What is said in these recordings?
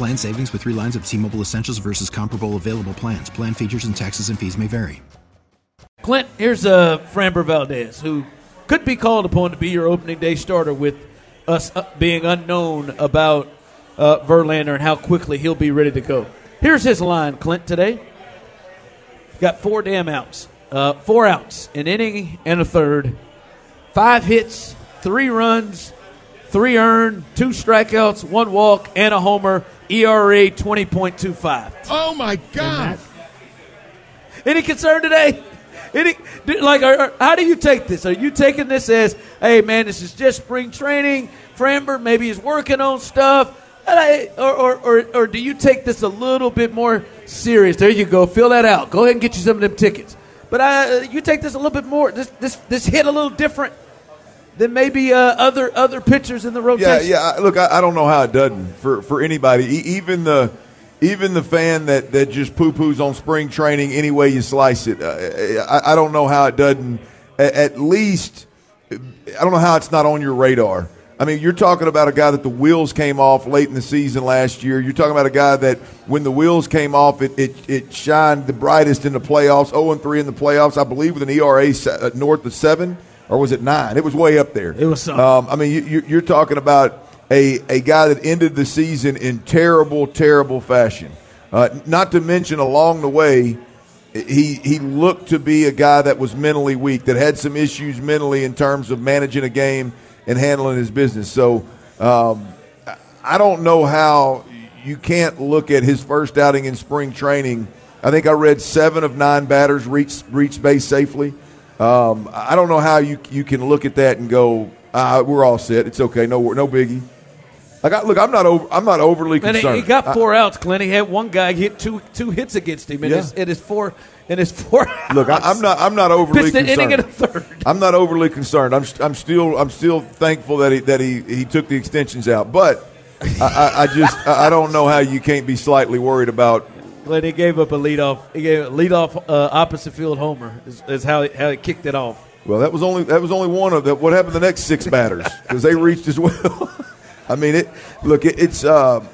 Plan savings with three lines of T Mobile Essentials versus comparable available plans. Plan features and taxes and fees may vary. Clint, here's uh, Framber Valdez, who could be called upon to be your opening day starter with us uh, being unknown about uh, Verlander and how quickly he'll be ready to go. Here's his line, Clint, today. Got four damn outs. Uh, four outs, an inning and a third. Five hits, three runs, three earned, two strikeouts, one walk, and a homer. ERA 20.25. Oh my God! Any concern today? Any like, are, are, how do you take this? Are you taking this as, hey man, this is just spring training? Framber maybe he's working on stuff, I, or, or, or, or do you take this a little bit more serious? There you go, fill that out. Go ahead and get you some of them tickets. But uh, you take this a little bit more. This this this hit a little different than maybe uh, other other pitchers in the rotation. Yeah, yeah. Look, I, I, don't know how it doesn't for for anybody, e- even the even the fan that that just poo poos on spring training any way you slice it. Uh, I, I, don't know how it doesn't. At, at least, I don't know how it's not on your radar. I mean, you're talking about a guy that the wheels came off late in the season last year. You're talking about a guy that when the wheels came off, it, it, it shined the brightest in the playoffs, 0 3 in the playoffs, I believe, with an ERA uh, north of seven or was it nine? It was way up there. It was something. Um, I mean, you, you're talking about a, a guy that ended the season in terrible, terrible fashion. Uh, not to mention, along the way, he he looked to be a guy that was mentally weak, that had some issues mentally in terms of managing a game and handling his business. So um, I don't know how you can't look at his first outing in spring training. I think I read seven of nine batters reached reached base safely. Um, I don't know how you you can look at that and go, ah, we're all set. It's okay. No, no biggie. I got look. I'm not over. I'm not overly concerned. And he, got four I, outs. Clint. He had one guy hit two two hits against him, and yeah. it is four and his four. Look, I, am not. I'm not overly Pitched concerned. Inning and a third. I'm not overly concerned. I'm. I'm still. I'm still thankful that he that he he took the extensions out. But I, I, I just I don't know how you can't be slightly worried about Glenn, he gave up a leadoff. He gave a leadoff uh, opposite field homer. Is, is how he, how he kicked it off. Well, that was only that was only one of the. What happened to the next six batters because they reached as well. I mean, it. Look, it, it's. Uh,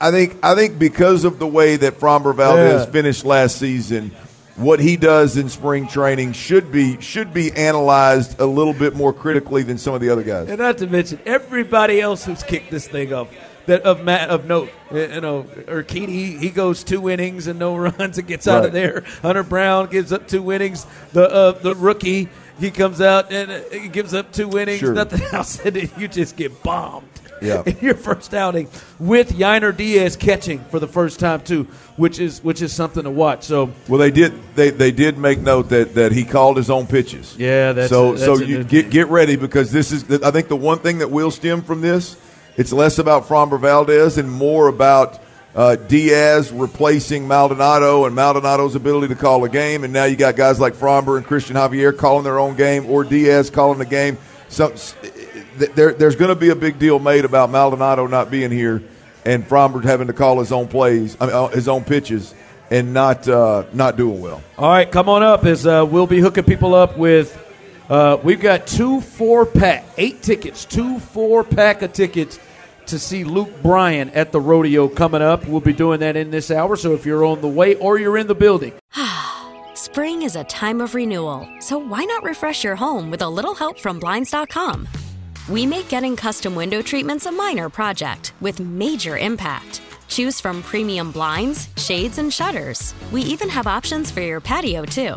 I think I think because of the way that Framber Valdez yeah. finished last season, what he does in spring training should be should be analyzed a little bit more critically than some of the other guys. And not to mention everybody else who's kicked this thing off that of Matt of note. You know, Urquidy he, he goes two innings and no runs and gets right. out of there. Hunter Brown gives up two innings. The uh, the rookie he comes out and uh, he gives up two innings. Sure. Nothing else, and you just get bombed. Yeah. in your first outing with Yainer Diaz catching for the first time too, which is which is something to watch. So well, they did they, they did make note that, that he called his own pitches. Yeah, that's so that's so you get get ready because this is I think the one thing that will stem from this it's less about Framber Valdez and more about uh, Diaz replacing Maldonado and Maldonado's ability to call a game. And now you got guys like Framber and Christian Javier calling their own game or Diaz calling the game. So, there, there's going to be a big deal made about Maldonado not being here and Framber having to call his own plays, I mean, uh, his own pitches, and not uh, not doing well. All right, come on up as uh, we'll be hooking people up with. Uh, we've got two four pack, eight tickets, two four pack of tickets to see Luke Bryan at the rodeo coming up. We'll be doing that in this hour. So if you're on the way or you're in the building. Spring is a time of renewal. So why not refresh your home with a little help from Blinds.com? We make getting custom window treatments a minor project with major impact. Choose from premium blinds, shades, and shutters. We even have options for your patio, too.